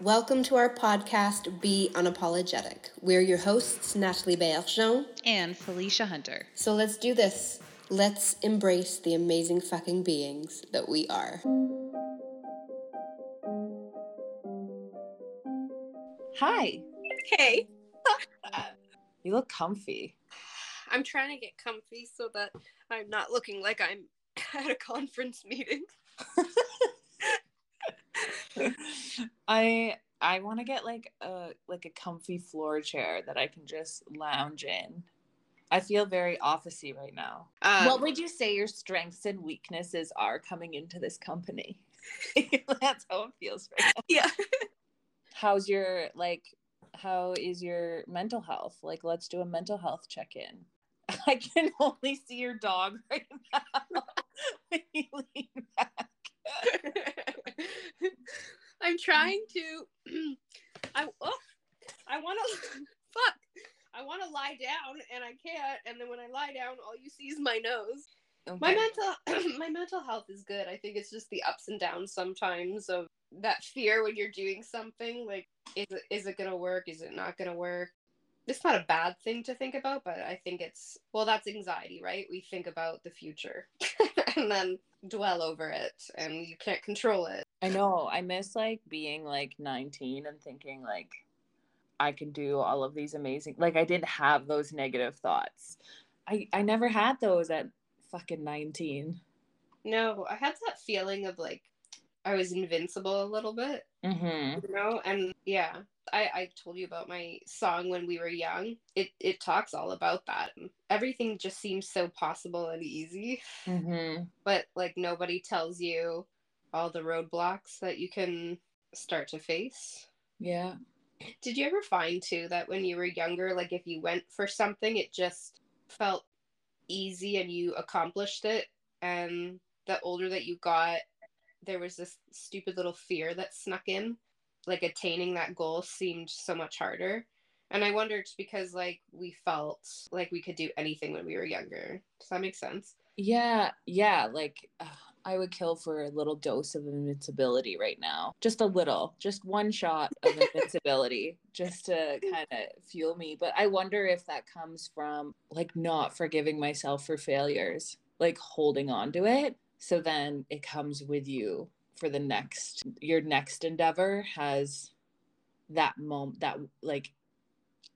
Welcome to our podcast, Be Unapologetic. We're your hosts, Natalie Bergeon and Felisha Hunter. So let's do this. Let's embrace the amazing fucking beings that we are. Hi. Hey. you look comfy. I'm trying to get comfy so that I'm not looking like I'm at a conference meeting. I I want to get like a like a comfy floor chair that I can just lounge in. I feel very officey right now. Um, what would you say your strengths and weaknesses are coming into this company? That's how it feels right now. Yeah. How's your like how is your mental health? Like let's do a mental health check-in. I can only see your dog right now when you lean back. I'm trying to. I oh, I want to fuck. I want to lie down and I can't. And then when I lie down, all you see is my nose. Okay. My mental my mental health is good. I think it's just the ups and downs sometimes of that fear when you're doing something. Like, is it is it gonna work? Is it not gonna work? It's not a bad thing to think about, but I think it's well, that's anxiety, right? We think about the future and then dwell over it, and you can't control it. I know. I miss like being like 19 and thinking like I can do all of these amazing like I didn't have those negative thoughts. I I never had those at fucking 19. No, I had that feeling of like I was invincible a little bit. Mm-hmm. You know, and yeah, I, I told you about my song when we were young. It it talks all about that. Everything just seems so possible and easy. Mm-hmm. But like nobody tells you all the roadblocks that you can start to face. Yeah. Did you ever find too that when you were younger, like if you went for something, it just felt easy and you accomplished it? And the older that you got, there was this stupid little fear that snuck in. Like attaining that goal seemed so much harder. And I wonder it's because like we felt like we could do anything when we were younger. Does that make sense? Yeah, yeah. Like I would kill for a little dose of invincibility right now. Just a little, just one shot of invincibility, just to kind of fuel me. But I wonder if that comes from like not forgiving myself for failures, like holding on to it. So then it comes with you for the next, your next endeavor has that moment, that like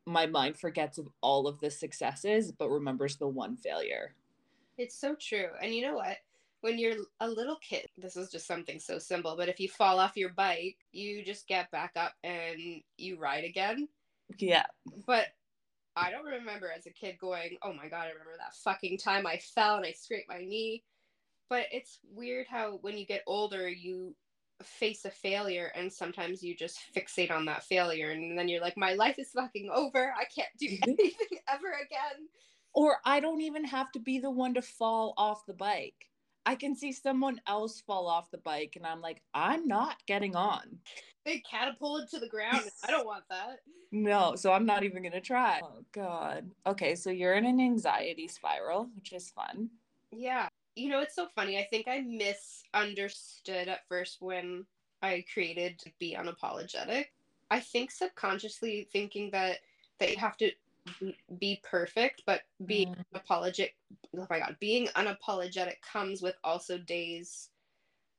my mind forgets of all of the successes, but remembers the one failure. It's so true. And you know what? When you're a little kid, this is just something so simple, but if you fall off your bike, you just get back up and you ride again. Yeah. But I don't remember as a kid going, oh my God, I remember that fucking time I fell and I scraped my knee. But it's weird how when you get older, you face a failure and sometimes you just fixate on that failure and then you're like, my life is fucking over. I can't do mm-hmm. anything ever again. Or I don't even have to be the one to fall off the bike. I can see someone else fall off the bike and I'm like, I'm not getting on. They catapulted to the ground. I don't want that. No, so I'm not even going to try. Oh, God. Okay, so you're in an anxiety spiral, which is fun. Yeah. You know, it's so funny. I think I misunderstood at first when I created Be Unapologetic. I think subconsciously thinking that that you have to be perfect, but being mm. apologetic. Oh my god, being unapologetic comes with also days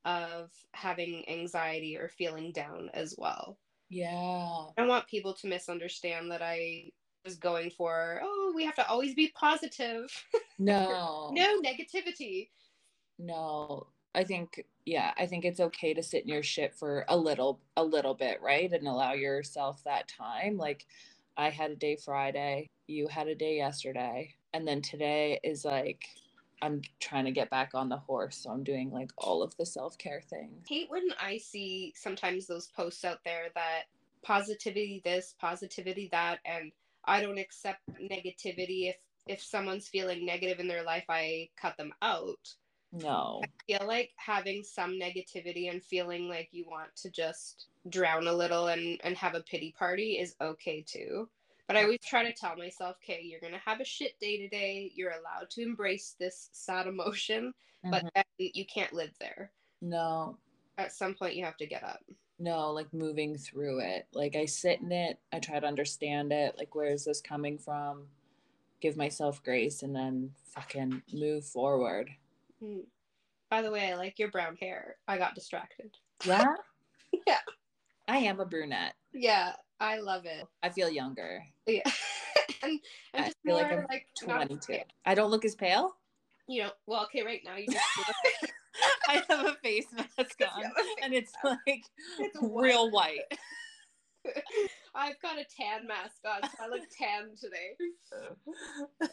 of having anxiety or feeling down as well. Yeah. I want people to misunderstand that I was going for, oh, we have to always be positive. No. no negativity. No. I think yeah, I think it's okay to sit in your shit for a little a little bit, right? And allow yourself that time. Like I had a day Friday, you had a day yesterday, and then today is like I'm trying to get back on the horse, so I'm doing like all of the self care things. Hate when I see sometimes those posts out there that positivity this, positivity that, and I don't accept negativity. If if someone's feeling negative in their life, I cut them out. No. I feel like having some negativity and feeling like you want to just drown a little and, and have a pity party is okay too. But I always try to tell myself, okay, you're to have a shit day today. You're allowed to embrace this sad emotion, mm-hmm. but you can't live there. No. At some point, you have to get up. no, like moving through it. Like I sit in it, I try to understand it. Like, where is this coming from? Give myself grace and then fucking move forward. Hmm. By the way, I like your brown hair. I got distracted. Yeah? yeah. I am a brunette. Yeah, I love it. I feel younger. Yeah. and, and I just feel like I'm like 22. I don't look as pale. You know, well, okay, right now you just I have a face mask on, and it's like It's real white. I've got a tan mask on, so I look tan today.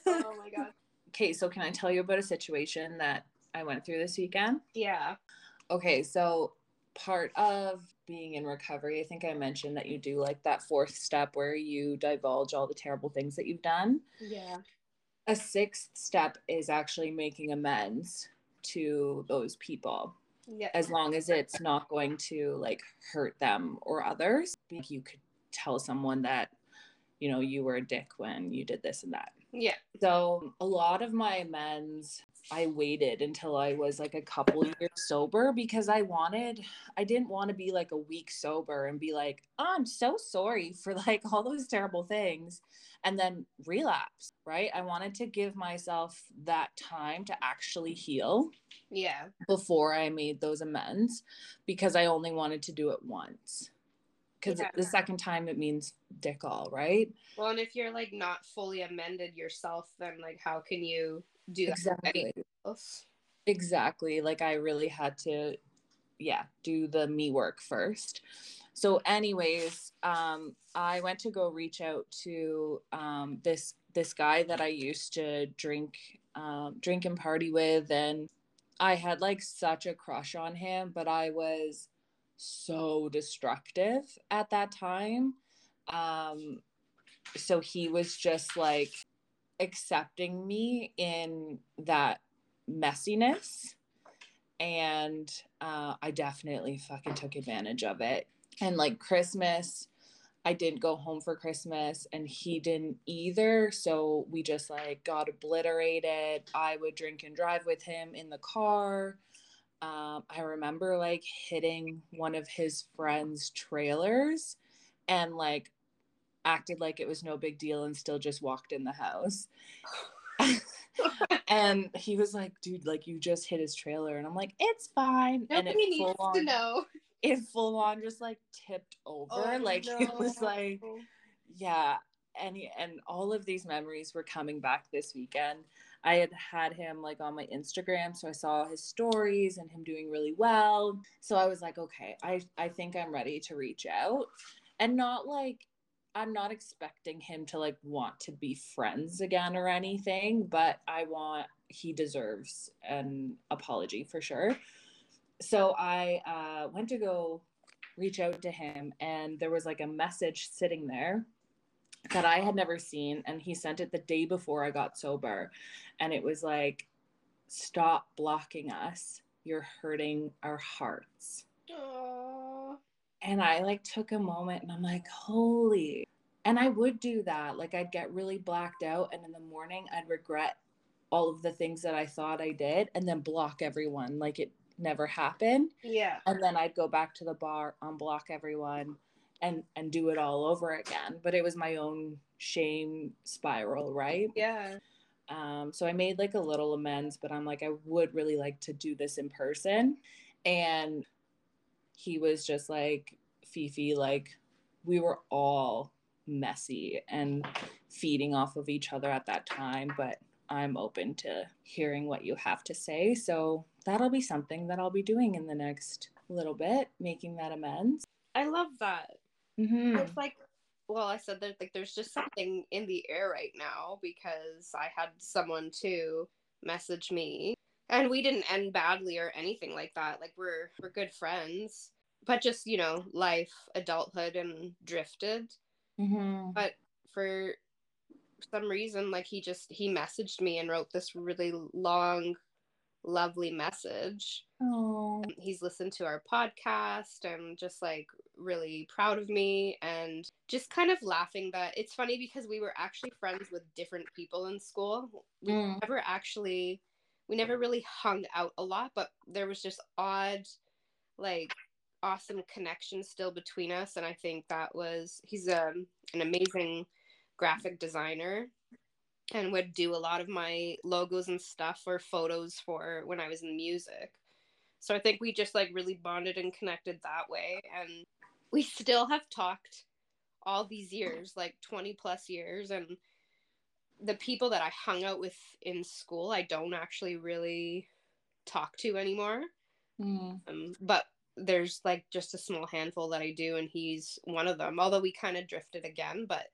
Oh my god. Okay, so can I tell you about a situation that I went through this weekend? Yeah. Okay, so part of being in recovery, I think I mentioned that you do like that fourth step where you divulge all the terrible things that you've done. Yeah. A sixth step is actually making amends to those people. Yeah. as long as it's not going to like hurt them or others. Like, You could tell someone that, you know, you were a dick when you did this and that. Yeah. So a lot of my amends, I waited until I was like a couple years sober because I wanted, I didn't want to be like a week sober and be like, oh, I'm so sorry for like all those terrible things and then relapse, right? I wanted to give myself that time to actually heal Yeah. before I made those amends because I only wanted to do it once. Because Yeah. the second time it means dick all, right? Well, and if you're like not fully amended yourself, then like how can you do for? Exactly. Like I really had to, yeah, do the me work first. So, anyways, um, I went to go reach out to um, this this guy that I used to drink um, drink and party with, and I had like such a crush on him, but I was so destructive at that time. Um, so he was just like accepting me in that messiness. And uh, i definitely fucking took advantage of it. And like christmas i didn't go home for christmas and he didn't either. So we just like got obliterated. I would drink and drive with him in the car. Um, i remember like hitting one of his friends trailers and like acted like it was no big deal and still just walked in the house and he was like, dude, like you just hit his trailer. And I'm like, it's fine. and Nobody it needs full on, to know. it full on just like tipped over. Oh, like it was like, yeah. And, he, and all of these memories were coming back this weekend. I had had him like on my Instagram, so I saw his stories and him doing really well. So I was like, okay, I I think I'm ready to reach out, and not like I'm not expecting him to like want to be friends again or anything, but I want he deserves an apology for sure. So I uh, went to go reach out to him, and there was like a message sitting there that I had never seen, and he sent it the day before I got sober, and it was like, "Stop blocking us. You're hurting our hearts." Aww. And I like took a moment and I'm like, holy. And I would do that. Like I'd get really blacked out and in the morning I'd regret all of the things that I thought I did and then block everyone like it never happened. Yeah. And then I'd go back to the bar, unblock everyone and and do it all over again. But it was my own shame spiral, right? Yeah. Um, so I made like a little amends, but I'm like, I would really like to do this in person. And he was just like, Fifi, like, we were all messy and feeding off of each other at that time, but I'm open to hearing what you have to say. So that'll be something that I'll be doing in the next little bit, making that amends. I love that. Mm-hmm. It's like, well, I said that like there's just something in the air right now because I had someone to message me, and we didn't end badly or anything like that. Like we're we're good friends, but just you know, life, adulthood, and drifted. Mm-hmm. But for some reason, like he just he messaged me and wrote this really long, lovely message. Oh. he's listened to our podcast and just like really proud of me and just kind of laughing that it's funny because we were actually friends with different people in school. We Mm. never actually we never really hung out a lot, but there was just odd like awesome connection still between us and i think that was he's um, an amazing graphic designer and would do a lot of my logos and stuff or photos for when i was in music. So i think we just like really bonded and connected that way and we still have talked all these years like 20 plus years and the people that i hung out with in school i don't actually really talk to anymore mm. um, but there's like just a small handful that I do, and he's one of them. Although we kind of drifted again, but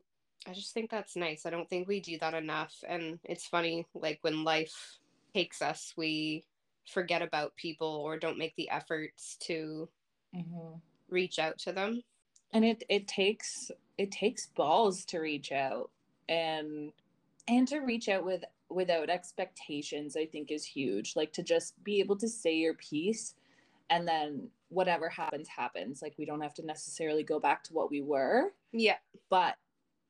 I just think that's nice. I don't think we do that enough. And it's funny, like when life takes us, we forget about people or don't make the efforts to mm-hmm. reach out to them. And it it takes it takes balls to reach out and and to reach out with without expectations i think is huge. Like to just be able to say your piece and then whatever happens happens. Like we don't have to necessarily go back to what we were. Yeah. But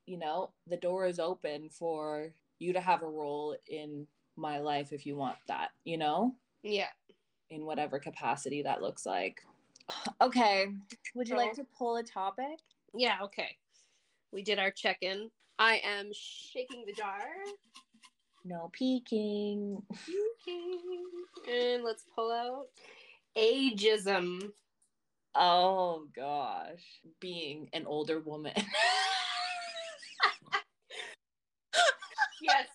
you know the door is open for you to have a role in my life if you want that you know? Yeah. In whatever capacity that looks like. Okay. Would you so, like to pull a topic? Yeah okay. We did our check-in i am shaking the jar no peeking peeking and let's pull out ageism. Oh gosh, being an older woman. yes.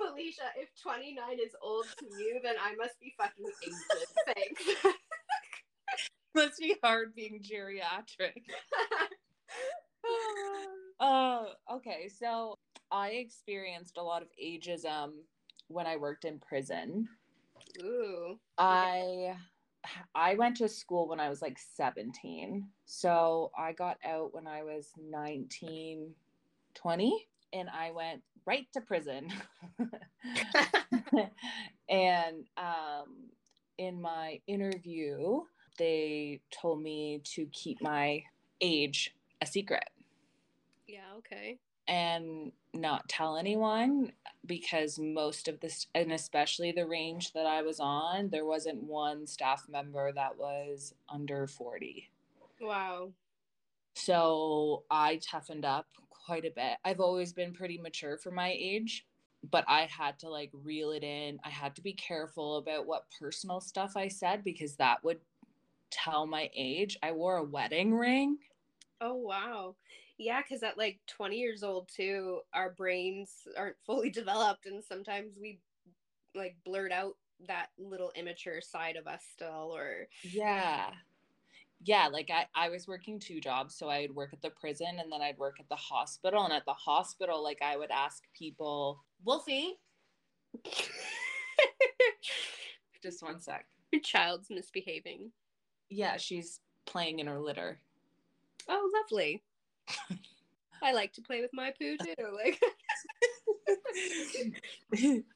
Felisha, if 29 is old to you, then I must be fucking ancient. Thanks. must be hard being geriatric. oh, okay. So I experienced a lot of ageism when I worked in prison. Ooh. I I went to school when I was like 17. So I got out when I was 19, 20, and I went right to prison. and um, in my interview, they told me to keep my age a secret. Yeah, okay. and not tell anyone because most of this and especially the range that I was on there wasn't one staff member that was under 40 wow. So I toughened up quite a bit. I've always been pretty mature for my age but I had to like reel it in. I had to be careful about what personal stuff I said because that would tell my age. I wore a wedding ring. Oh wow yeah, because at like 20 years old, too, our brains aren't fully developed, and sometimes we like blurt out that little immature side of us still, or yeah. Yeah, like I, I was working two jobs. So I'd work at the prison and then I'd work at the hospital. And at the hospital, like I would ask people, Wolfie. Just one sec. Your child's misbehaving. Yeah, she's playing in her litter. Oh, lovely. I like to play with my poo too. Like,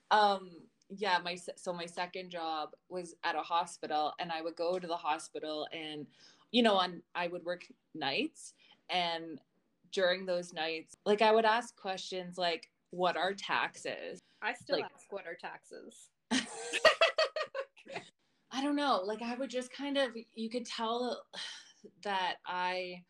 um, yeah, my so my second job was at a hospital, and I would go to the hospital, and you know, on I would work nights, and during those nights, like I would ask questions like, "What are taxes?" I still like, ask, "What are taxes?" I don't know. Like I would just kind of, you could tell that I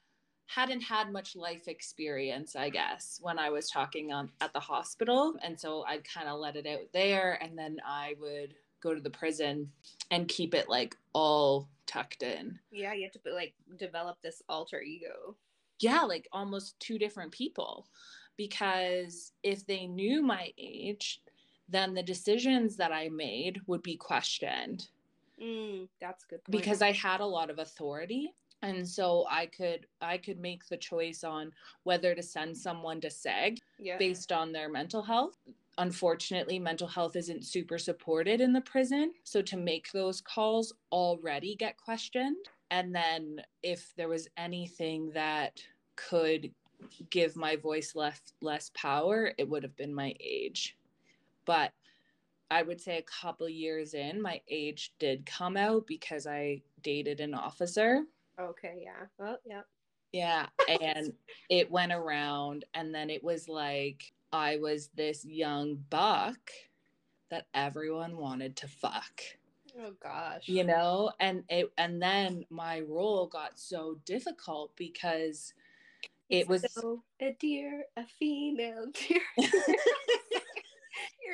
hadn't had much life experience, I guess, when I was talking on at the hospital. And so I'd kind of let it out there and then I would go to the prison and keep it like all tucked in. Yeah, you have to like develop this alter ego. Yeah, like almost two different people. Because if they knew my age, then the decisions that I made would be questioned. Mm, that's good. Point. Because I had a lot of authority and so i could i could make the choice on whether to send someone to seg yeah. based on their mental health. Unfortunately mental health isn't super supported in the prison. So to make those calls already get questioned. And then if there was anything that could give my voice less less power it would have been my age. But i would say a couple years in my age did come out because i dated an officer Okay, yeah. Well, yeah. Yeah. And it went around, and then it was like I was this young buck that everyone wanted to fuck. Oh gosh. You know, and it and then my role got so difficult because it was so a deer, a female deer. You're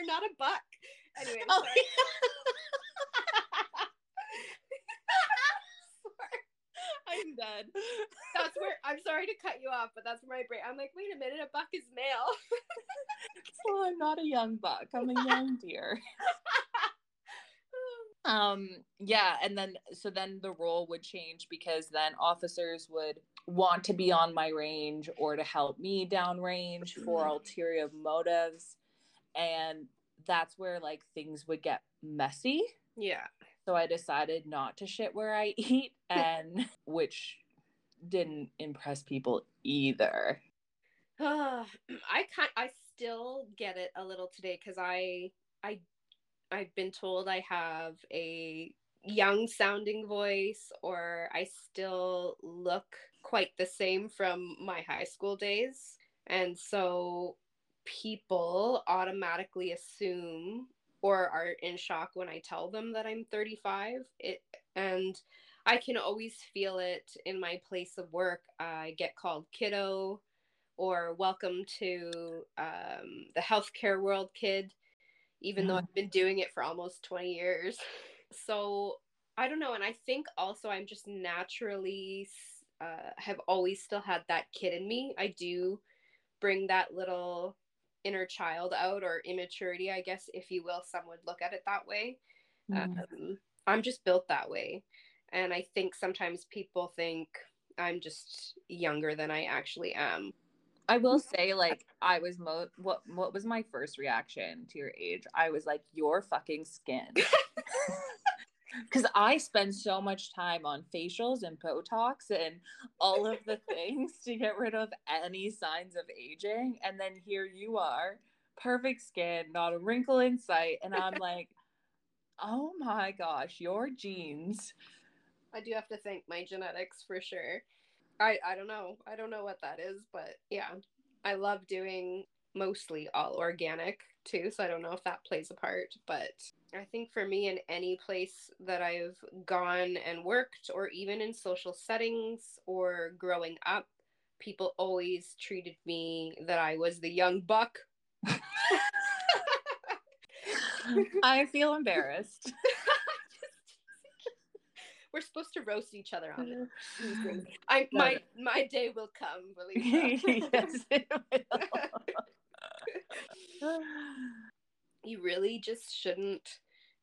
not a buck. Anyway, I'm, oh, I'm done. That's where I'm sorry to cut you off, but that's where my brain. I'm like, wait a minute, a buck is male. well, I'm not a young buck. I'm a young deer. um yeah and then so then the role would change because then officers would want to be on my range or to help me down range for mm-hmm. ulterior motives and that's where like things would get messy yeah so i decided not to shit where i eat and which didn't impress people either i kind i still get it a little today because i i I've been told I have a young sounding voice or I still look quite the same from my high school days. And so people automatically assume or are in shock when I tell them that I'm 35. It and I can always feel it in my place of work. I get called kiddo or welcome to um, the healthcare world kid even yeah. though I've been doing it for almost 20 years. So I don't know. And I think also I'm just naturally uh, have always still had that kid in me. I do bring that little inner child out or immaturity, I guess, if you will. Some would look at it that way. Mm. Um, I'm just built that way. And I think sometimes people think I'm just younger than I actually am. I will say, like, I was mo what what was my first reaction to your age? I was like, your fucking skin. Because I spend so much time on facials and Botox and all of the things to get rid of any signs of aging. And then here you are, perfect skin, not a wrinkle in sight. And I'm like, oh my gosh, your genes. I do have to thank my genetics for sure. I I don't know. I don't know what that is, but yeah. I love doing mostly all organic too, so I don't know if that plays a part, but I think for me in any place that I've gone and worked or even in social settings or growing up, people always treated me that I was the young buck. I feel embarrassed. we're supposed to roast each other on this. I my my day will come, believe yes, it will. you really just shouldn't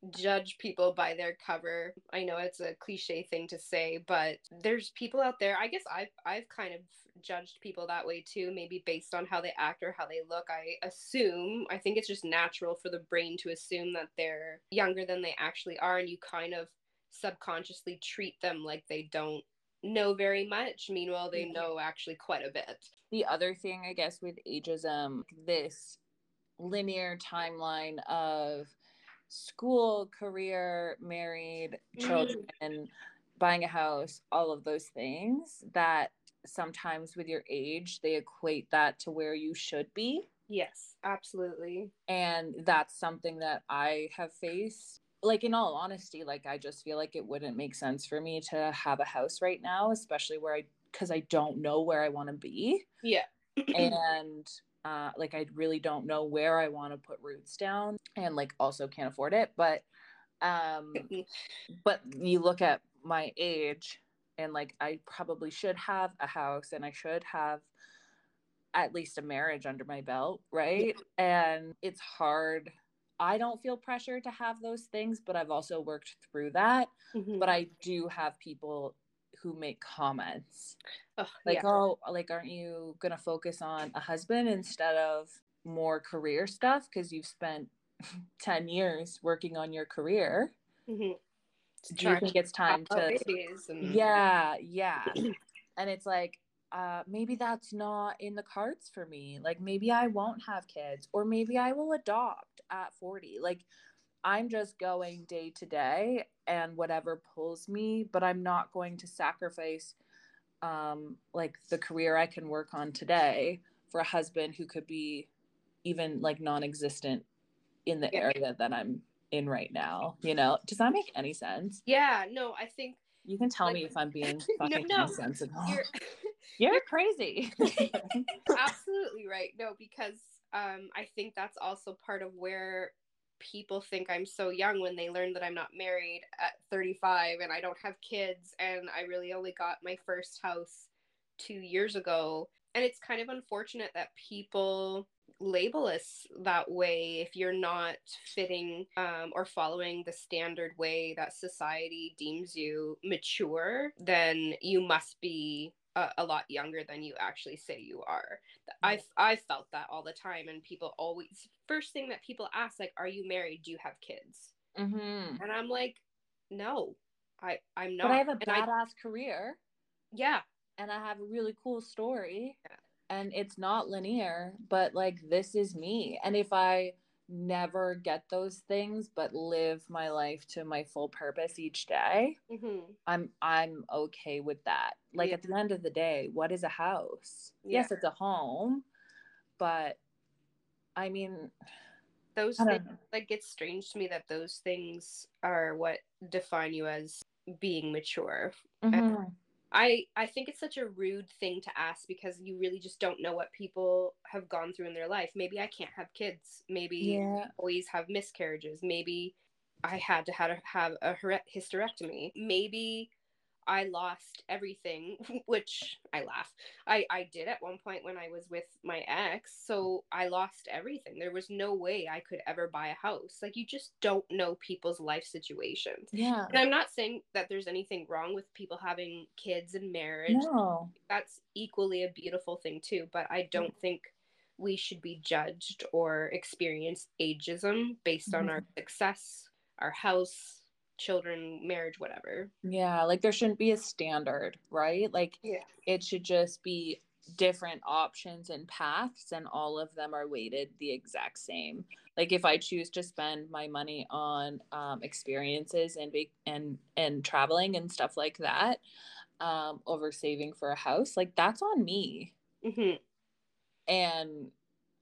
judge people by their cover. I know it's a cliche thing to say, but there's people out there. I guess I've I've kind of judged people that way too, maybe based on how they act or how they look. I assume, I think it's just natural for the brain to assume that they're younger than they actually are and you kind of subconsciously treat them like they don't know very much. Meanwhile, they know actually quite a bit. The other thing, I guess, with ageism, this linear timeline of school, career, married, mm-hmm. children, mm. buying a house, all of those things that sometimes with your age, they equate that to where you should be. Yes, absolutely. And that's something that I have faced like in all honesty like i just feel like it wouldn't make sense for me to have a house right now especially where i because i don't know where i want to be yeah and uh like i really don't know where i want to put roots down and like also can't afford it but um but you look at my age and like i probably should have a house and i should have at least a marriage under my belt right and it's hard I don't feel pressure to have those things, but I've also worked through that. Mm-hmm. But I do have people who make comments oh, like, yeah. oh, like, aren't you going to focus on a husband instead of more career stuff? Because you've spent 10 years working on your career. Mm-hmm. Do you think it's time to? And... Yeah, yeah. and it's like, uh, maybe that's not in the cards for me. Like maybe I won't have kids, or maybe I will adopt at 40. Like I'm just going day to day and whatever pulls me, but I'm not going to sacrifice um, like the career I can work on today for a husband who could be even like non existent in the yeah. area that I'm in right now. You know, does that make any sense? Yeah, no, I think you can tell like, me if I'm being fucking no, no, nonsensical. You're, you're crazy. absolutely right. No, because um, I think that's also part of where people think I'm so young when they learn that I'm not married at 35 and I don't have kids and I really only got my first house two years ago. And it's kind of unfortunate that people label us that way if you're not fitting um, or following the standard way that society deems you mature, then you must be a, a, lot younger than you actually say you are. I've I've felt that all the time, and people always first thing that people ask like, "Are you married? Do you have kids?" Mm-hmm. And I'm like, "No, I I'm not." But I have a badass I, career. Yeah, and I have a really cool story. Yeah. And it's not linear, but like this is me. And if I never get those things but live my life to my full purpose each day mm-hmm. i'm i'm okay with that like yeah. at the end of the day what is a house yeah. yes it's a home but i mean those things like it's strange to me that those things are what define you as being mature mm-hmm. I I think it's such a rude thing to ask because you really just don't know what people have gone through in their life. Maybe I can't have kids. Maybe yeah. boys have miscarriages. Maybe I had to have a hysterectomy. Maybe I lost everything, which I laugh. I, I did at one point when I was with my ex. So I lost everything. There was no way I could ever buy a house. Like, you just don't know people's life situations. Yeah. And I'm not saying that there's anything wrong with people having kids and marriage. No. That's equally a beautiful thing, too. But I don't think we should be judged or experience ageism based mm-hmm. on our success, our house, children, marriage, whatever. Yeah, like there shouldn't be a standard, right? Like yeah. it should just be different options and paths and all of them are weighted the exact same. Like if I choose to spend my money on um, experiences and and and traveling and stuff like that um, over saving for a house, like that's on me. Mm-hmm. And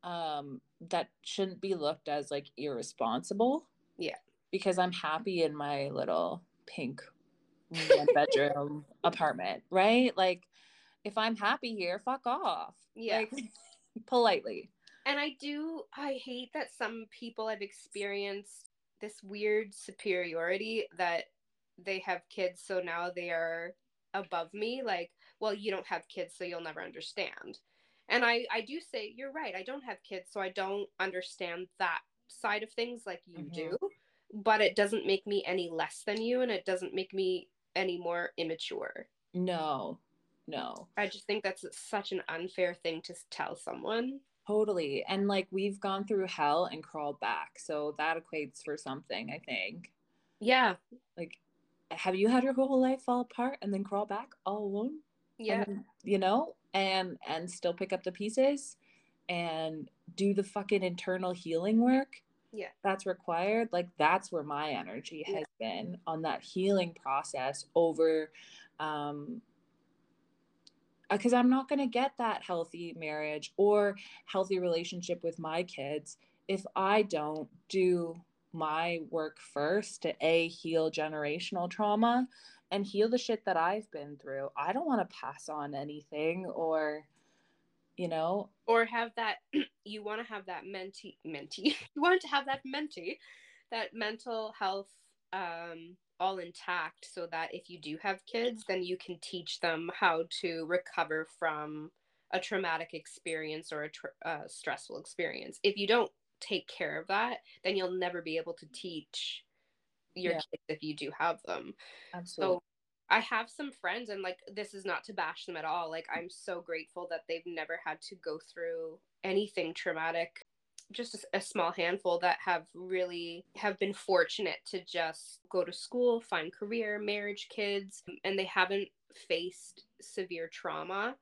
um, that shouldn't be looked as like irresponsible. Yeah because I'm happy in my little pink one bedroom apartment, right? Like if I'm happy here, fuck off. Yeah. Like, politely. And I do I hate that some people have experienced this weird superiority that they have kids so now they are above me like well you don't have kids so you'll never understand and i i do say you're right i don't have kids so i don't understand that side of things like you mm-hmm. do but it doesn't make me any less than you and it doesn't make me any more immature. No, no. I just think that's such an unfair thing to tell someone. Totally. And like we've gone through hell and crawled back. So that equates for something, I think. Yeah. Like, have you had your whole life fall apart and then crawl back all alone? Yeah. Then, you know, and and still pick up the pieces and do the fucking internal healing work yeah that's required like that's where my energy has yeah. been on that healing process over um because uh, i'm not going to get that healthy marriage or healthy relationship with my kids if i don't do my work first to a heal generational trauma and heal the shit that i've been through i don't want to pass on anything or you know? Or have that you want to have that mentee mentee you want to have that mentee that mental health um all intact so that if you do have kids then you can teach them how to recover from a traumatic experience or a tr- uh, stressful experience. If you don't take care of that then you'll never be able to teach your yeah. kids if you do have them. Absolutely. so I have some friends, and like, this is not to bash them at all. Like, I'm so grateful that they've never had to go through anything traumatic. Just a, a, small handful that have really have been fortunate to just go to school, find career, marriage, kids, and they haven't faced severe trauma.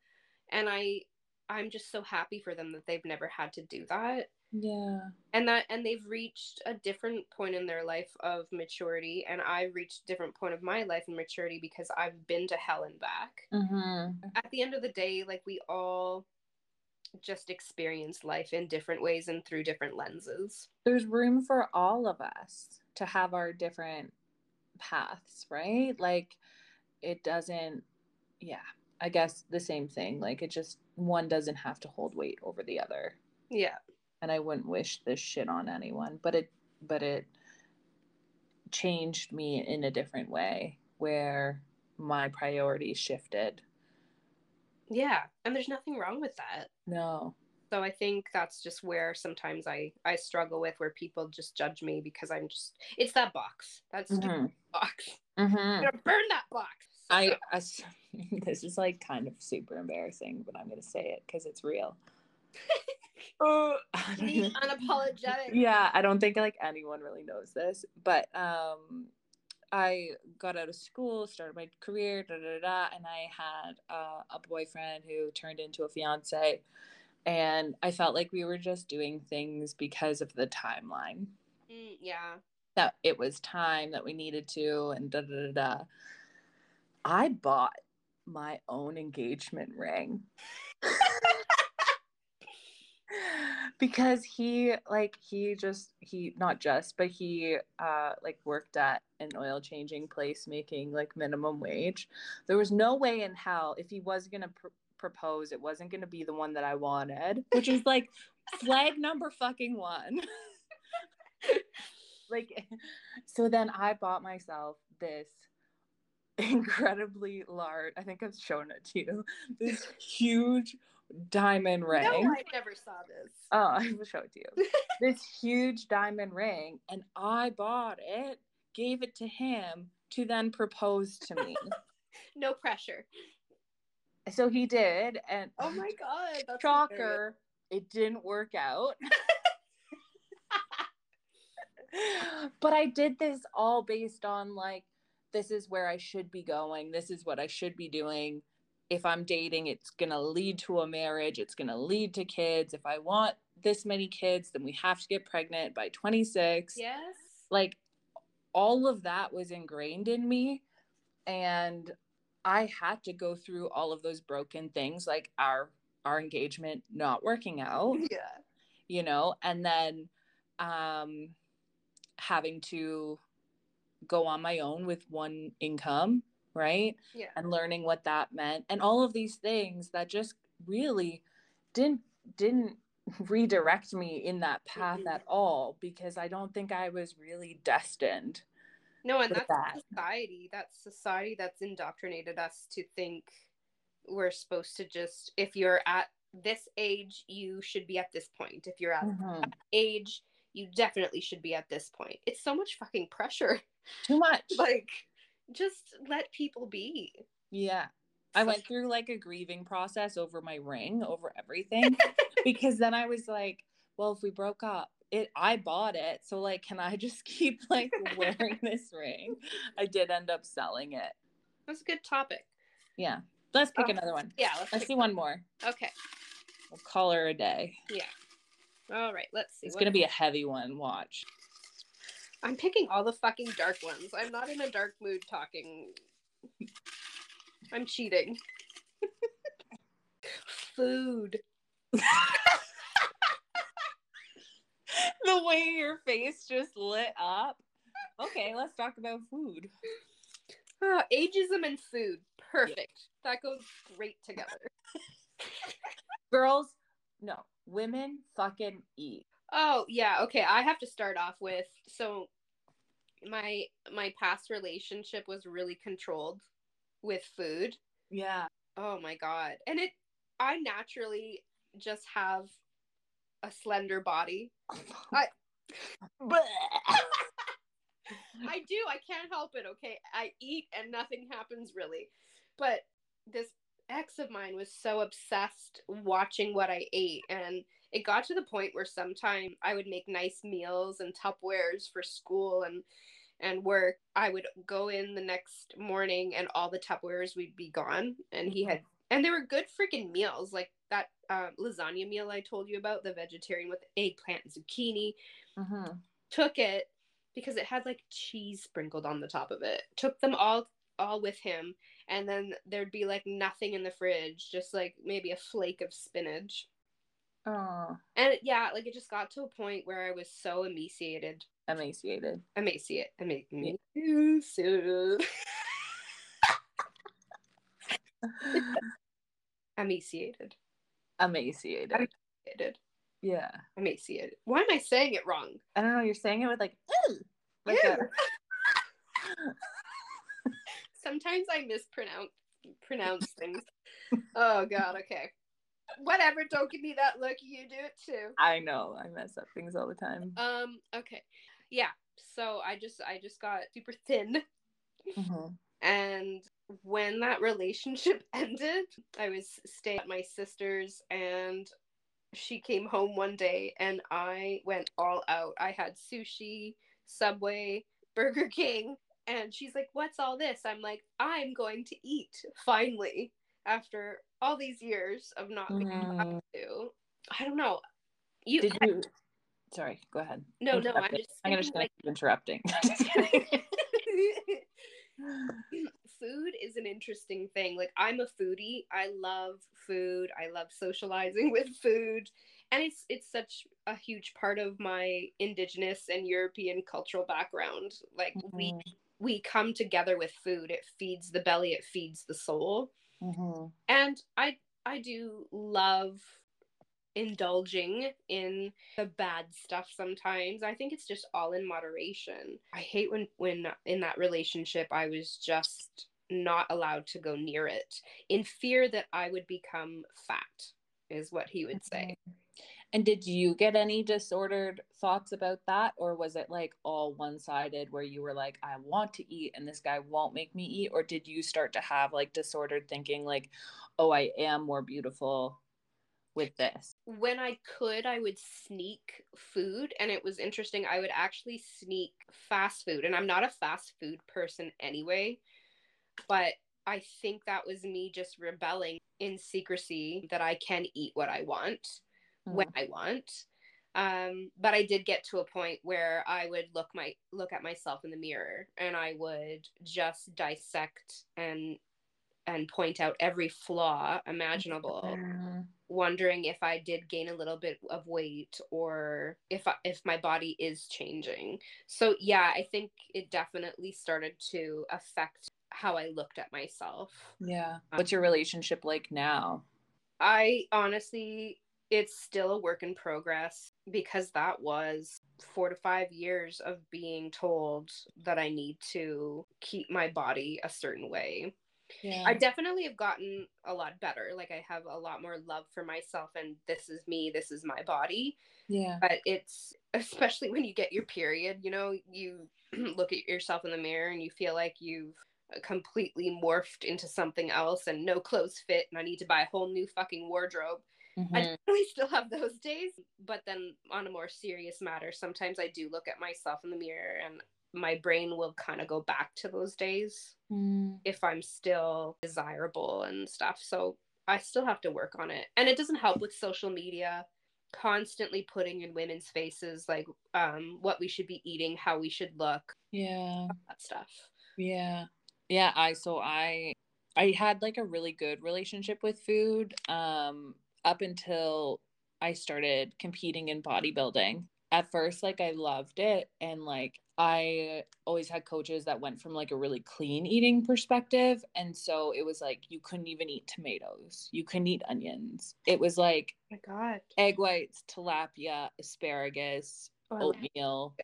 And I, I'm just so happy for them that they've never had to do that yeah and that and they've reached a different point in their life of maturity and i've reached a different point of my life and maturity because i've been to hell and back mm-hmm. at the end of the day like we all just experience life in different ways and through different lenses there's room for all of us to have our different paths, right? Like it doesn't yeah, I guess the same thing. Like it just one doesn't have to hold weight over the other. Yeah. And I wouldn't wish this shit on anyone, but it but it changed me in a different way where my priorities shifted. Yeah, and there's nothing wrong with that. No. So I think that's just where sometimes I I struggle with where people just judge me because I'm just it's that box. That's mm-hmm. box. Mm-hmm. I'm gonna burn that box. I, I this is like kind of super embarrassing, but I'm gonna say it because it's real. uh, unapologetic. Yeah, I don't think like anyone really knows this, but um, I got out of school, started my career, da da da, and I had uh, a boyfriend who turned into a fiance, and I felt like we were just doing things because of the timeline. Mm, yeah. That it was time that we needed to, and da da da da. I bought my own engagement ring. because he like he just he not just but he uh like worked at an oil changing place making like minimum wage. There was no way in hell if he was gonna pr- propose it wasn't gonna be the one that i wanted which is like flag number fucking one. Like so then i bought myself this incredibly large i think i've shown it to you this huge diamond ring. No, I never saw this. Oh, I will show it to you. this huge diamond ring, and I bought it, gave it to him to then propose to me. no pressure. So he did, and oh my god, that's shocker! It didn't work out. but I did this all based on like, this is where I should be going. This is what I should be doing if I'm dating, it's going to lead to a marriage, it's going to lead to kids. If I want this many kids, then we have to get pregnant by 26. Yes. Like all of that was ingrained in me. And I had to go through all of those broken things, like our our engagement not working out. Yeah. You know, and then um having to go on my own with one income right? Yeah. And learning what that meant and all of these things that just really didn't didn't redirect me in that path mm-hmm. at all because I don't think I was really destined. No, and that's that. society. That's society that's indoctrinated us to think we're supposed to just if you're at this age, you should be at this point. If you're at mm-hmm. age, you definitely should be at this point. It's so much fucking pressure. Too much. like just let people be. Yeah. I went through like a grieving process over my ring, over everything, because then I was like, well, if we broke up, it I bought it, so like, can I just keep like wearing this ring? I did end up selling it. That's a good topic. Yeah, let's pick uh, another one. Yeah, let's, let's see one more. Okay, we'll call her a day. Yeah. All right, let's see. It's gonna be a heavy one. Watch. I'm picking all the fucking dark ones. I'm not in a dark mood talking. I'm cheating. Food. the way your face just lit up. Okay, let's talk about food. Oh, ageism and food. Perfect. Yeah. That goes great together. Girls, no. Women fucking eat. Oh, yeah. Okay, I have to start off with so my my past relationship was really controlled with food. Yeah. Oh my god. And it I naturally just have a slender body. I I do. I can't help it, okay? I eat and nothing happens really. But this ex of mine was so obsessed watching what I ate and it got to the point where sometimes I would make nice meals and Tupperwares for school and and work. I would go in the next morning and all the Tupperwares would be gone. And he had and they were good freaking meals like that uh, lasagna meal I told you about, the vegetarian with eggplant and zucchini. Uh-huh. Took it because it had like cheese sprinkled on the top of it. Took them all all with him and then there'd be like nothing in the fridge, just like maybe a flake of spinach. Oh. And yeah, like it just got to a point where I was so emaciated. Emaciated. Emaciate. Emaciated. emaciated. Emaciated. Emaciated. Yeah. Emaciated. Why am I saying it wrong? I don't know. You're saying it with like, Ew. like Ew. a. Sometimes I mispronounce pronounce things. oh god, okay. Whatever, don't give me that look. You do it too. I know. I mess up things all the time. Um, okay. Yeah. So I just I just got super thin Mhm. and when that relationship ended, I was staying at my sister's and she came home one day and I went all out. I had sushi, Subway, Burger King, and she's like, "What's all this?" I'm like, "I'm going to eat finally after all these years of not being allowed to." I don't know. You, Did you? Sorry. Go ahead. no, no, I'm just I'm gonna just keep interrupting. Like food is an interesting thing. Like I'm a foodie. I love food. I love socializing with food. And it's it's such a huge part of my indigenous and European cultural background. Like we Mhm. we come together with food. It feeds the belly, it feeds the soul. Mhm. And I I do love indulging in the bad stuff sometimes. I think it's just all in moderation. I hate when when in that relationship I was just not allowed to go near it in fear that I would become fat is what he would say. And did you get any disordered thoughts about that? Or was it like all one sided where you were like, I want to eat and this guy won't make me eat? Or did you start to have like disordered thinking, like, oh, I am more beautiful with this? When I could, I would sneak food and it was interesting. I would actually sneak fast food and I'm not a fast food person anyway, but I think that was me just rebelling in secrecy that I can eat what I want. When I want. Um, but I did get to a point where I would look my look at myself in the mirror and I would just dissect and and point out every flaw imaginable, Mhm. wondering if I did gain a little bit of weight or if I, if my body is changing. So yeah, I think it definitely started to affect how I looked at myself. Yeah. What's your relationship like now? I honestly, it's still a work in progress because that was four to five years of being told that I need to keep my body a certain way. Yeah. I definitely have gotten a lot better. Like, I have a lot more love for myself, and this is me, this is my body. yeah. But it's especially when you get your period, you know, you look at yourself in the mirror and you feel like you've completely morphed into something else and no clothes fit and I need to buy a whole new fucking wardrobe. I Mhm. definitely still have those days, but then on a more serious matter, sometimes I do look at myself in the mirror and my brain will kind of go back to those days Mm. if I'm still desirable and stuff. So I still have to work on it. And it doesn't help with social media constantly putting in women's faces like um what we should be eating, how we should look, Yeah. that stuff. Yeah. Yeah, I so I I had like a really good relationship with food um up until I started competing in bodybuilding. At first like I loved it and like I always had coaches that went from like a really clean eating perspective and so it was like you couldn't even eat tomatoes. You couldn't eat onions. It was like Oh my god. egg whites, tilapia, asparagus, Oh, I oatmeal,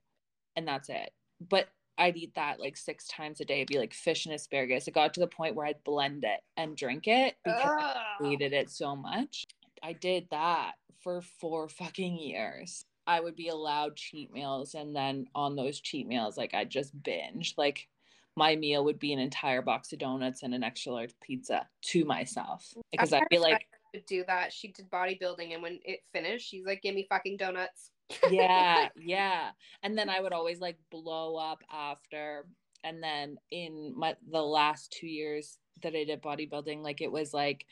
and that's it. But I'd eat that like six times a day. It'd be like fish and asparagus. It got to the point where I'd blend it and drink it because I Ugh. hated it so much. I did that for four fucking years. I would be allowed cheat meals, and then on those cheat meals, like I'd just binge. Like my meal would be an entire box of donuts and an extra large pizza to myself because I I'd be like, do that. She did bodybuilding, and when it finished, she's like, "Give me fucking donuts." yeah yeah and then i would always like blow up after and then in my the last two years that i did bodybuilding like it was like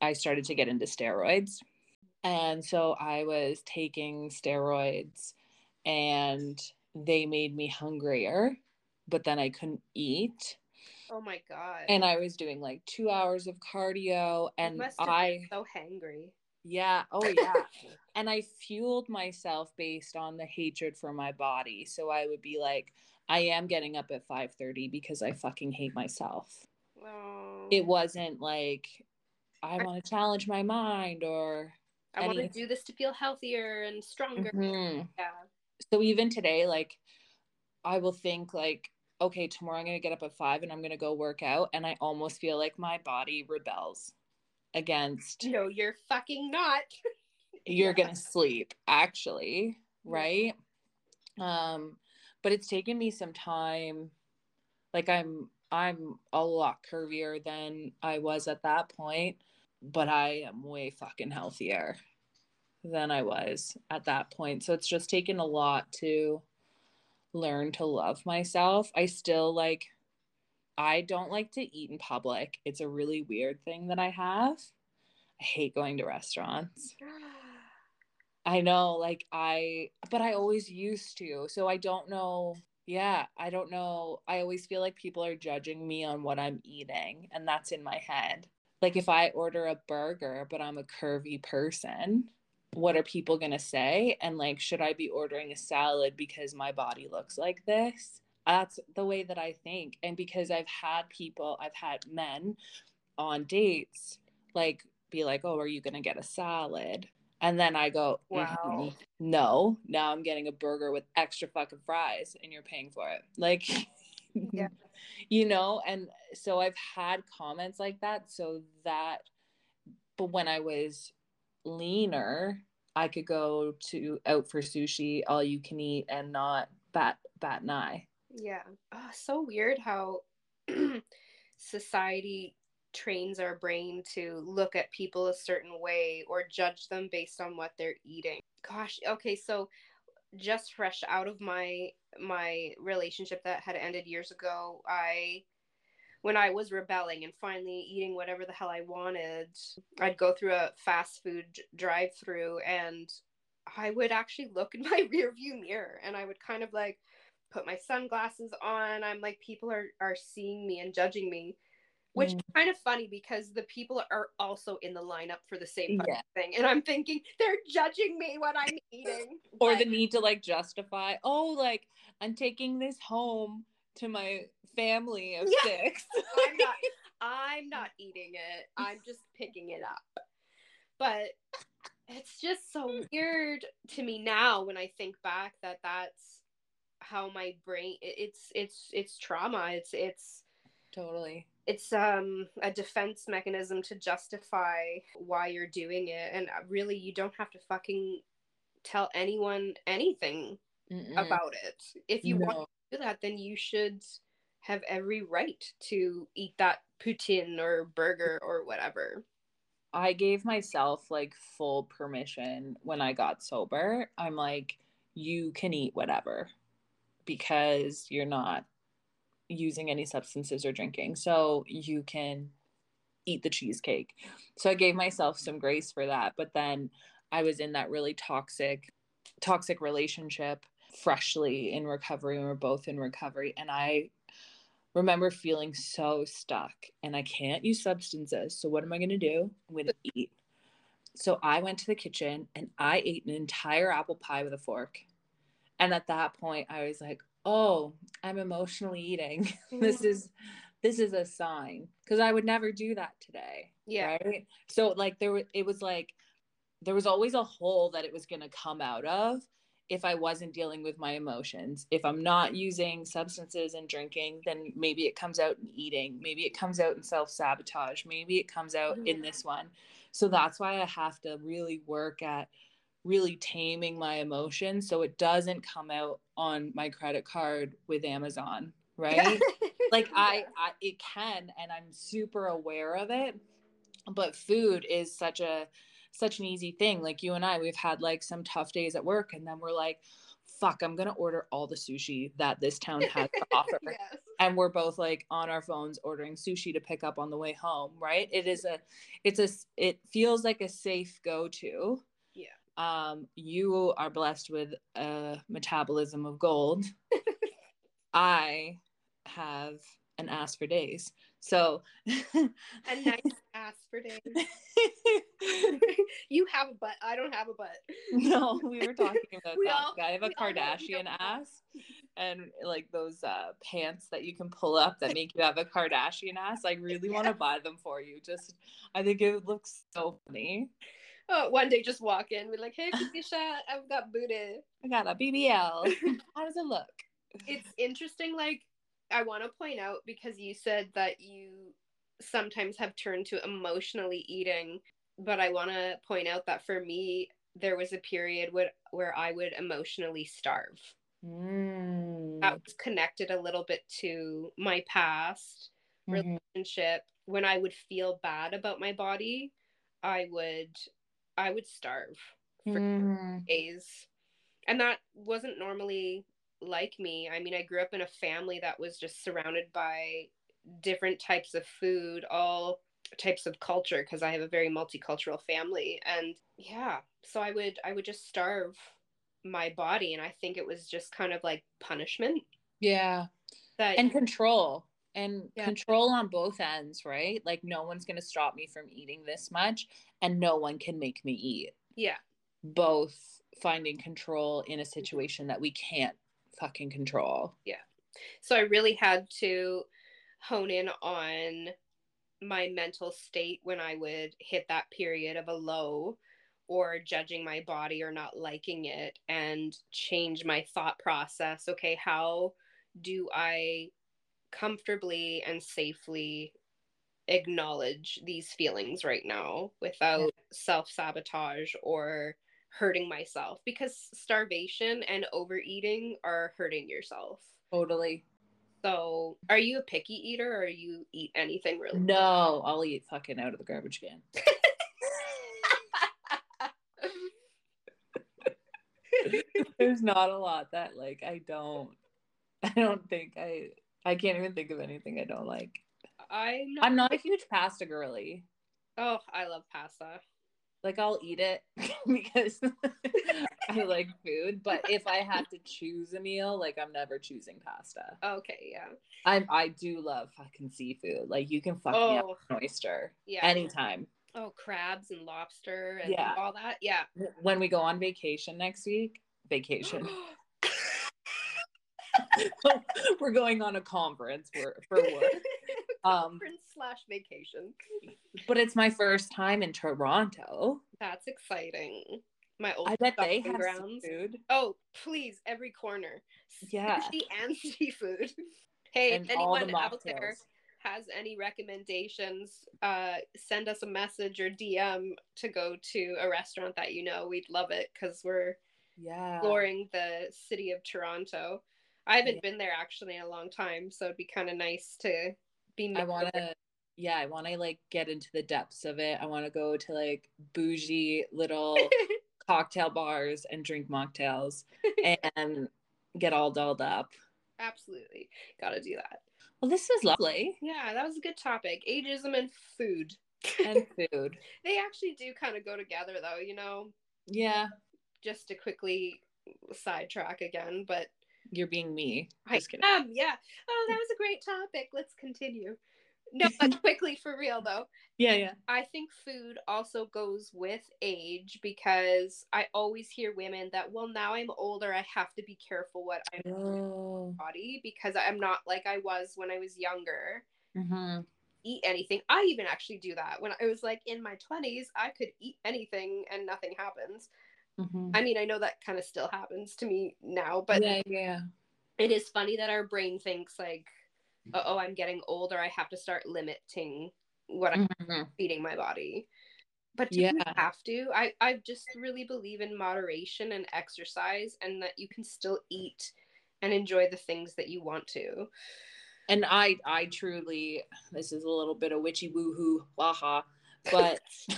i started to get into steroids and so i was taking steroids and they made me hungrier but then i couldn't eat Oh my god. and i was doing like two hours of cardio and i so hangry. Yeah. Oh, yeah. and I fueled myself based on the hatred for my body. So I would be like, I am getting up at 5:30 because I fucking hate myself. Oh. It wasn't like I want to challenge my mind or I want to do this to feel healthier and stronger. Mm-hmm. Yeah. So even today, like I will think like, okay, tomorrow I'm gonna get up at five and I'm gonna go work out, and I almost feel like my body rebels against. No, you're fucking not. you're yeah. gonna sleep, actually, right? Um, but it's taken me some time. Like I'm, I'm a lot curvier than I was at that point, but I am way fucking healthier than I was at that point. So it's just taken a lot to learn to love myself. I still like I don't like to eat in public. It's a really weird thing that I have. I hate going to restaurants. I know like I but I always used to. So I don't know yeah, I don't know. I always feel like people are judging me on what I'm eating and that's in my head. Like if I order a burger but I'm a curvy person, what are people going to say and like should i be ordering a salad because my body looks like this that's the way that i think and because i've had people i've had men on dates like be like oh are you going to get a salad and then i go wow mm-hmm. no now i'm getting a burger with extra fucking fries and you're paying for it like yeah you know and so i've had comments like that so that but when i was leaner, I could go to out for sushi, all you can eat, and not bat bat an eye. Yeah, oh, so weird how society trains our brain to look at people a certain way or judge them based on what they're eating. Gosh, okay, so just fresh out of my my relationship that had ended years ago, I when I was rebelling and finally eating whatever the hell I wanted, I'd go through a fast food drive through and I would actually look in my rear view mirror and I would kind of like put my sunglasses on. I'm like, people are, are seeing me and judging me, which mm. is kind of funny because the people are also in the lineup for the same yeah. thing. And I'm thinking they're judging me what I'm eating. or but... the need to like justify, oh, like I'm taking this home to my family of yeah. six. I'm not I'm not eating it. I'm just picking it up. But it's just so weird to me now when I think back that that's how my brain it's it's it's trauma. It's it's totally it's um a defense mechanism to justify why you're doing it and really you don't have to fucking tell anyone anything Mm-mm. about it if you no. want to do that, then you should have every right to eat that poutine or burger or whatever. I gave myself like full permission when I got sober. I'm like, you can eat whatever because you're not using any substances or drinking. So you can eat the cheesecake. So I gave myself some grace for that. But then I was in that really toxic, toxic relationship freshly in recovery we're both in recovery and i remember feeling so stuck and i can't use substances so what am i going to do i'm going to eat so i went to the kitchen and i ate an entire apple pie with a fork and at that point i was like oh i'm emotionally eating this mm-hmm. is this is a sign because i would never do that today yeah right so like there was it was like there was always a hole that it was going to come out of if I wasn't dealing with my emotions. If I'm not using substances and drinking, then maybe it comes out in eating. Maybe it comes out in self sabotage. Maybe it comes out oh, in this one. So that's why I have to really work at really taming my emotions so it doesn't come out on my credit card with Amazon, right? like I, I it can and I'm super aware of it. But food is such a such an easy thing. Like you and I, we've had like some tough days at work, and then we're like, fuck, I'm gonna order all the sushi that this town has to offer. yes. And we're both like on our phones ordering sushi to pick up on the way home, right? It is a it's a it feels like a safe go-to. Yeah. Um, you are blessed with a metabolism of gold. I have an ass for days. So a nice ass for days. you have a butt. I don't have a butt. No, we were talking about we that. All, I have a Kardashian ass and like those uh, pants that you can pull up that make you have a Kardashian ass. I really want to buy them for you. Just I think it looks so funny. Oh, one day just walk in, be like, "Hey, Katisha, I've got booty. I got a BBL. How does it look?" It's interesting. Like, I want to point out because you said that you sometimes have turned to emotionally eating, but I want to point out that for me, there was a period where where I would emotionally starve. Mm. That was connected a little bit to my past mm-hmm. relationship. When I would feel bad about my body, I would I would starve for mm. days. And that wasn't normally like me. I mean, I grew up in a family that was just surrounded by different types of food, all types of culture because I have a very multicultural family and yeah, so I would I would just starve my body and I think it was just kind of like punishment. Yeah. That and control and yeah. control on both ends, right? Like no one's going to stop me from eating this much and no one can make me eat. Yeah. Both finding control in a mm-hmm. situation that we can't fucking control. Yeah. So I really had to hone in on my mental state when I would hit that period of a low or judging my body or not liking it and change my thought process. Okay, how do I comfortably and safely acknowledge these feelings right now without yeah. self sabotage or hurting myself because starvation and overeating are hurting yourself. Totally. So, are you a picky eater or you eat anything really? No, I'll eat fucking out of the garbage can. There's not a lot that like I don't I don't think I I can't even think of anything I don't like. I'm not, I'm not a huge pasta girly. Oh, I love pasta. Like I'll eat it because I like food, but if I had to choose a meal, like I'm never choosing pasta. Okay, yeah. I I do love fucking seafood. Like you can fuck oh, me up oh, an oyster yeah. anytime. Oh, crabs and lobster and yeah. all that. Yeah. When we go on vacation next week, vacation. we're going on a conference for, for work. Um, conference slash vacation. but it's my first time in Toronto. That's exciting. My old I bet they have grounds. food. Oh, please, every corner. Yeah. Sushi and seafood. Hey, and anyone out there has any recommendations, uh, send us a message or DM to go to a restaurant that you know. We'd love it because we're yeah exploring the city of Toronto. I haven't yeah. been there actually in a long time, so it'd be kind of nice to be. I want to, yeah, I want to like get into the depths of it. I want to go to like bougie little cocktail bars and drink mocktails and get all dolled up. Absolutely, got to do that. Well, this is lovely. Yeah, that was a good topic. Ageism and food. And food. they actually do kind of go together, though. You know. Yeah. Just to quickly sidetrack again, but you're being me. Just I am, yeah. Oh, that was a great topic. Let's continue. No, but quickly for real though. Yeah, yeah. I think food also goes with age because I always hear women that, well, now I'm older, I have to be careful what I oh. body because I'm not like I was when I was younger. Mm-hmm. Eat anything. I even actually do that when I was like in my 20s. I could eat anything and nothing happens. Mm-hmm. I mean, I know that kind of still happens to me now, but yeah, yeah. It is funny that our brain thinks like, oh, I'm getting older. I have to start limiting what I'm mm-hmm. feeding my body. But do yeah. you have to? I, I just really believe in moderation and exercise and that you can still eat and enjoy the things that you want to. And I I truly this is a little bit of witchy woohoo, waha, but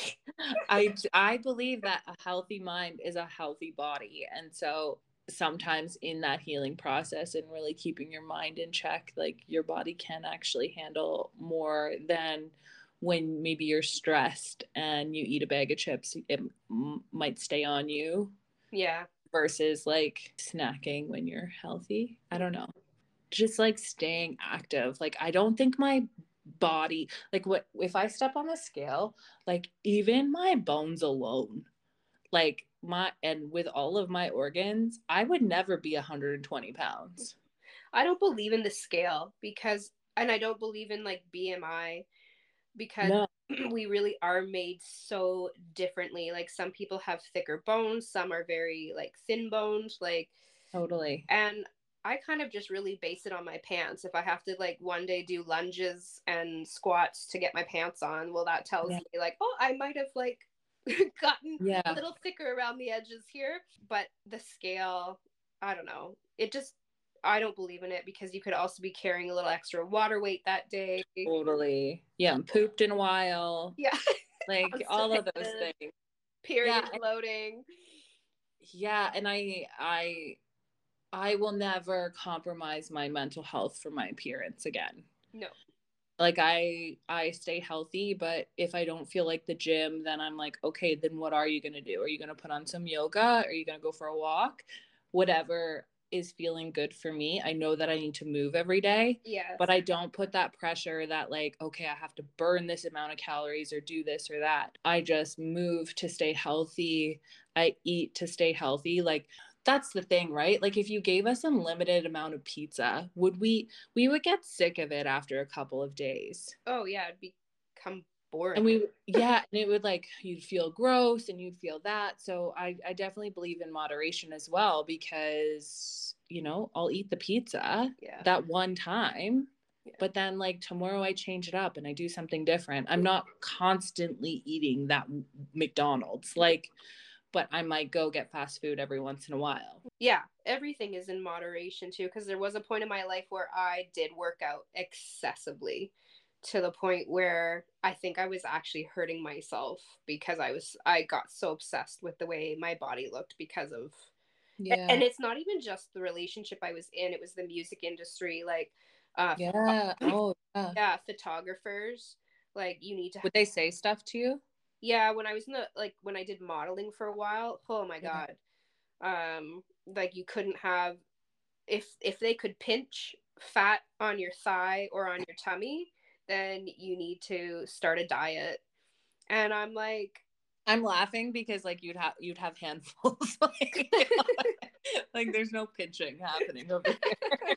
I I believe that a healthy mind is a healthy body, and so sometimes in that healing process and really keeping your mind in check, like your body can actually handle more than when maybe you're stressed and you eat a bag of chips, it m- might stay on you. Yeah. Versus like snacking when you're healthy. I don't know. just like staying active. Like I don't think my body like what if I step on the scale, like even my bones alone, like my and with all of my organs, I would never be 120 pounds. I don't believe in the scale because and I don't believe in like BMI because no. we really are made so differently. Like some people have thicker bones, some are very like thin bones like totally. And I kind of just really base it on my pants. If I have to like one day do lunges and squats to get my pants on, well that tells yeah. me like, oh, I might have like gotten yeah. a little thicker around the edges here. But the scale, I don't know. It just I don't believe in it because you could also be carrying a little extra water weight that day. Totally. Yeah, pooped in a while. Yeah. Like all of those things. Period yeah. loading. Yeah, and I I I will never compromise my mental health for my appearance again. No. Like I I stay healthy, but if I don't feel like the gym, then I'm like, okay, then what are you going to do? Are you going to put on some yoga? Are you going to go for a walk? Whatever is feeling good for me. I know that I need to move every day. Yeah. But I don't put that pressure that like, okay, I have to burn this amount of calories or do this or that. I just move to stay healthy. I eat to stay healthy. Like that's the thing, right? Like if you gave us unlimited amount of pizza, would we we would get sick of it after a couple of days. Oh yeah, it'd become boring. And we yeah, and it would like you'd feel gross and you'd feel that. So I I definitely believe in moderation as well because you know, I'll eat the pizza yeah. that one time. Yeah. But then, like tomorrow, I change it up and I do something different. I'm not constantly eating that McDonald's. Like, but I might go get fast food every once in a while. Yeah, everything is in moderation too. Because there was a point in my life where I did work out excessively to the point where I think I was actually hurting myself because I was I got so obsessed with the way my body looked because of yeah. and it's not even just the relationship I was in; it was the music industry, like uh, yeah, oh yeah. yeah, photographers. Like you need to. Would they say stuff to you? Yeah, when I was in the like when I did modeling for a while. Oh my yeah. god, um, like you couldn't have if if they could pinch fat on your thigh or on your tummy then you need to start a diet. And I'm like, I'm laughing because like you'd have you'd have handfuls like, like there's no pinching happening over here.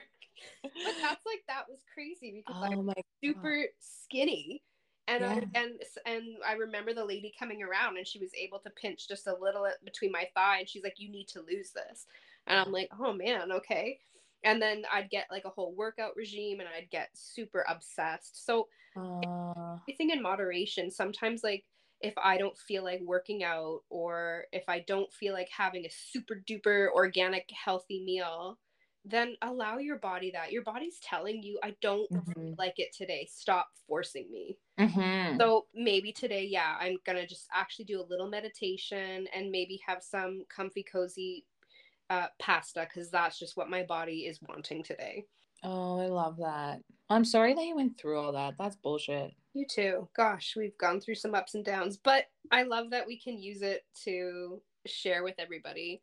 but that's like that was crazy because oh I'm like, super God. skinny. And yeah. I, and and I remember the lady coming around and she was able to pinch just a little between my thigh and she's like, "You need to lose this," and I'm like, "Oh man, okay." and then I'd get like a whole workout regime and I'd get super obsessed. So uh... everything in moderation. Sometimes like if I don't feel like working out or if I don't feel like having a super duper organic healthy meal, then allow your body that. Your body's telling you, I don't mm-hmm. like it today. Stop forcing me. Mm-hmm. So maybe today, yeah, I'm going to just actually do a little meditation and maybe have some comfy, cozy uh, pasta because that's just what my body is wanting today. Oh, I love that. I'm sorry that you went through all that. That's bullshit. You too. Gosh, we've gone through some ups and downs, but I love that we can use it to share with everybody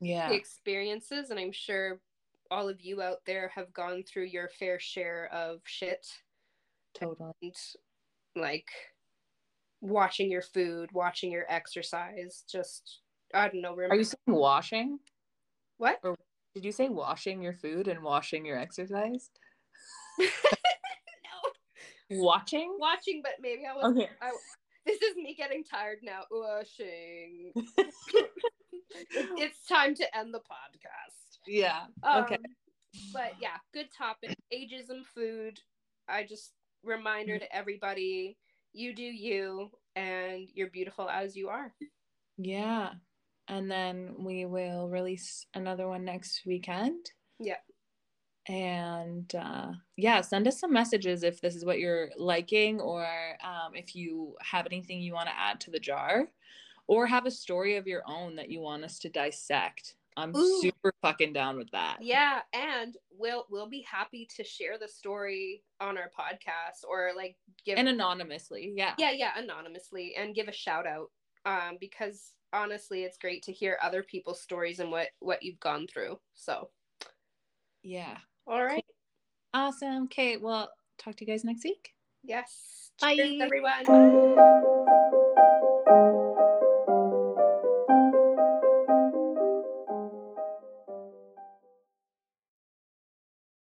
yeah the experiences and I'm sure all of you out there have gone through your fair share of shit. Totally. And, like watching your food, watching your exercise, just I don't know. Remember- Are you saying washing? What? Or did you say washing your food and washing your exercise? no. Watching? Watching, but maybe I was. Okay. I, this is me getting tired now. Washing. it's time to end the podcast. Yeah. Um, okay. But yeah, good topic. Ageism, food. I just reminder to everybody: you do you, and you're beautiful as you are. Yeah and then we will release another one next weekend. Yeah. And uh, yeah, send us some messages if this is what you're liking, or um, if you have anything you want to add to the jar, or have a story of your own that you want us to dissect. I'm Ooh. super fucking down with that. Yeah, and we'll we'll be happy to share the story on our podcast or like give and anonymously. Yeah. Yeah, yeah, anonymously and give a shout out um because honestly it's great to hear other people's stories and what what you've gone through so yeah all right Awesome. Okay. Well, talk to you guys next week. Yes. Bye. Cheers, everyone. Bye.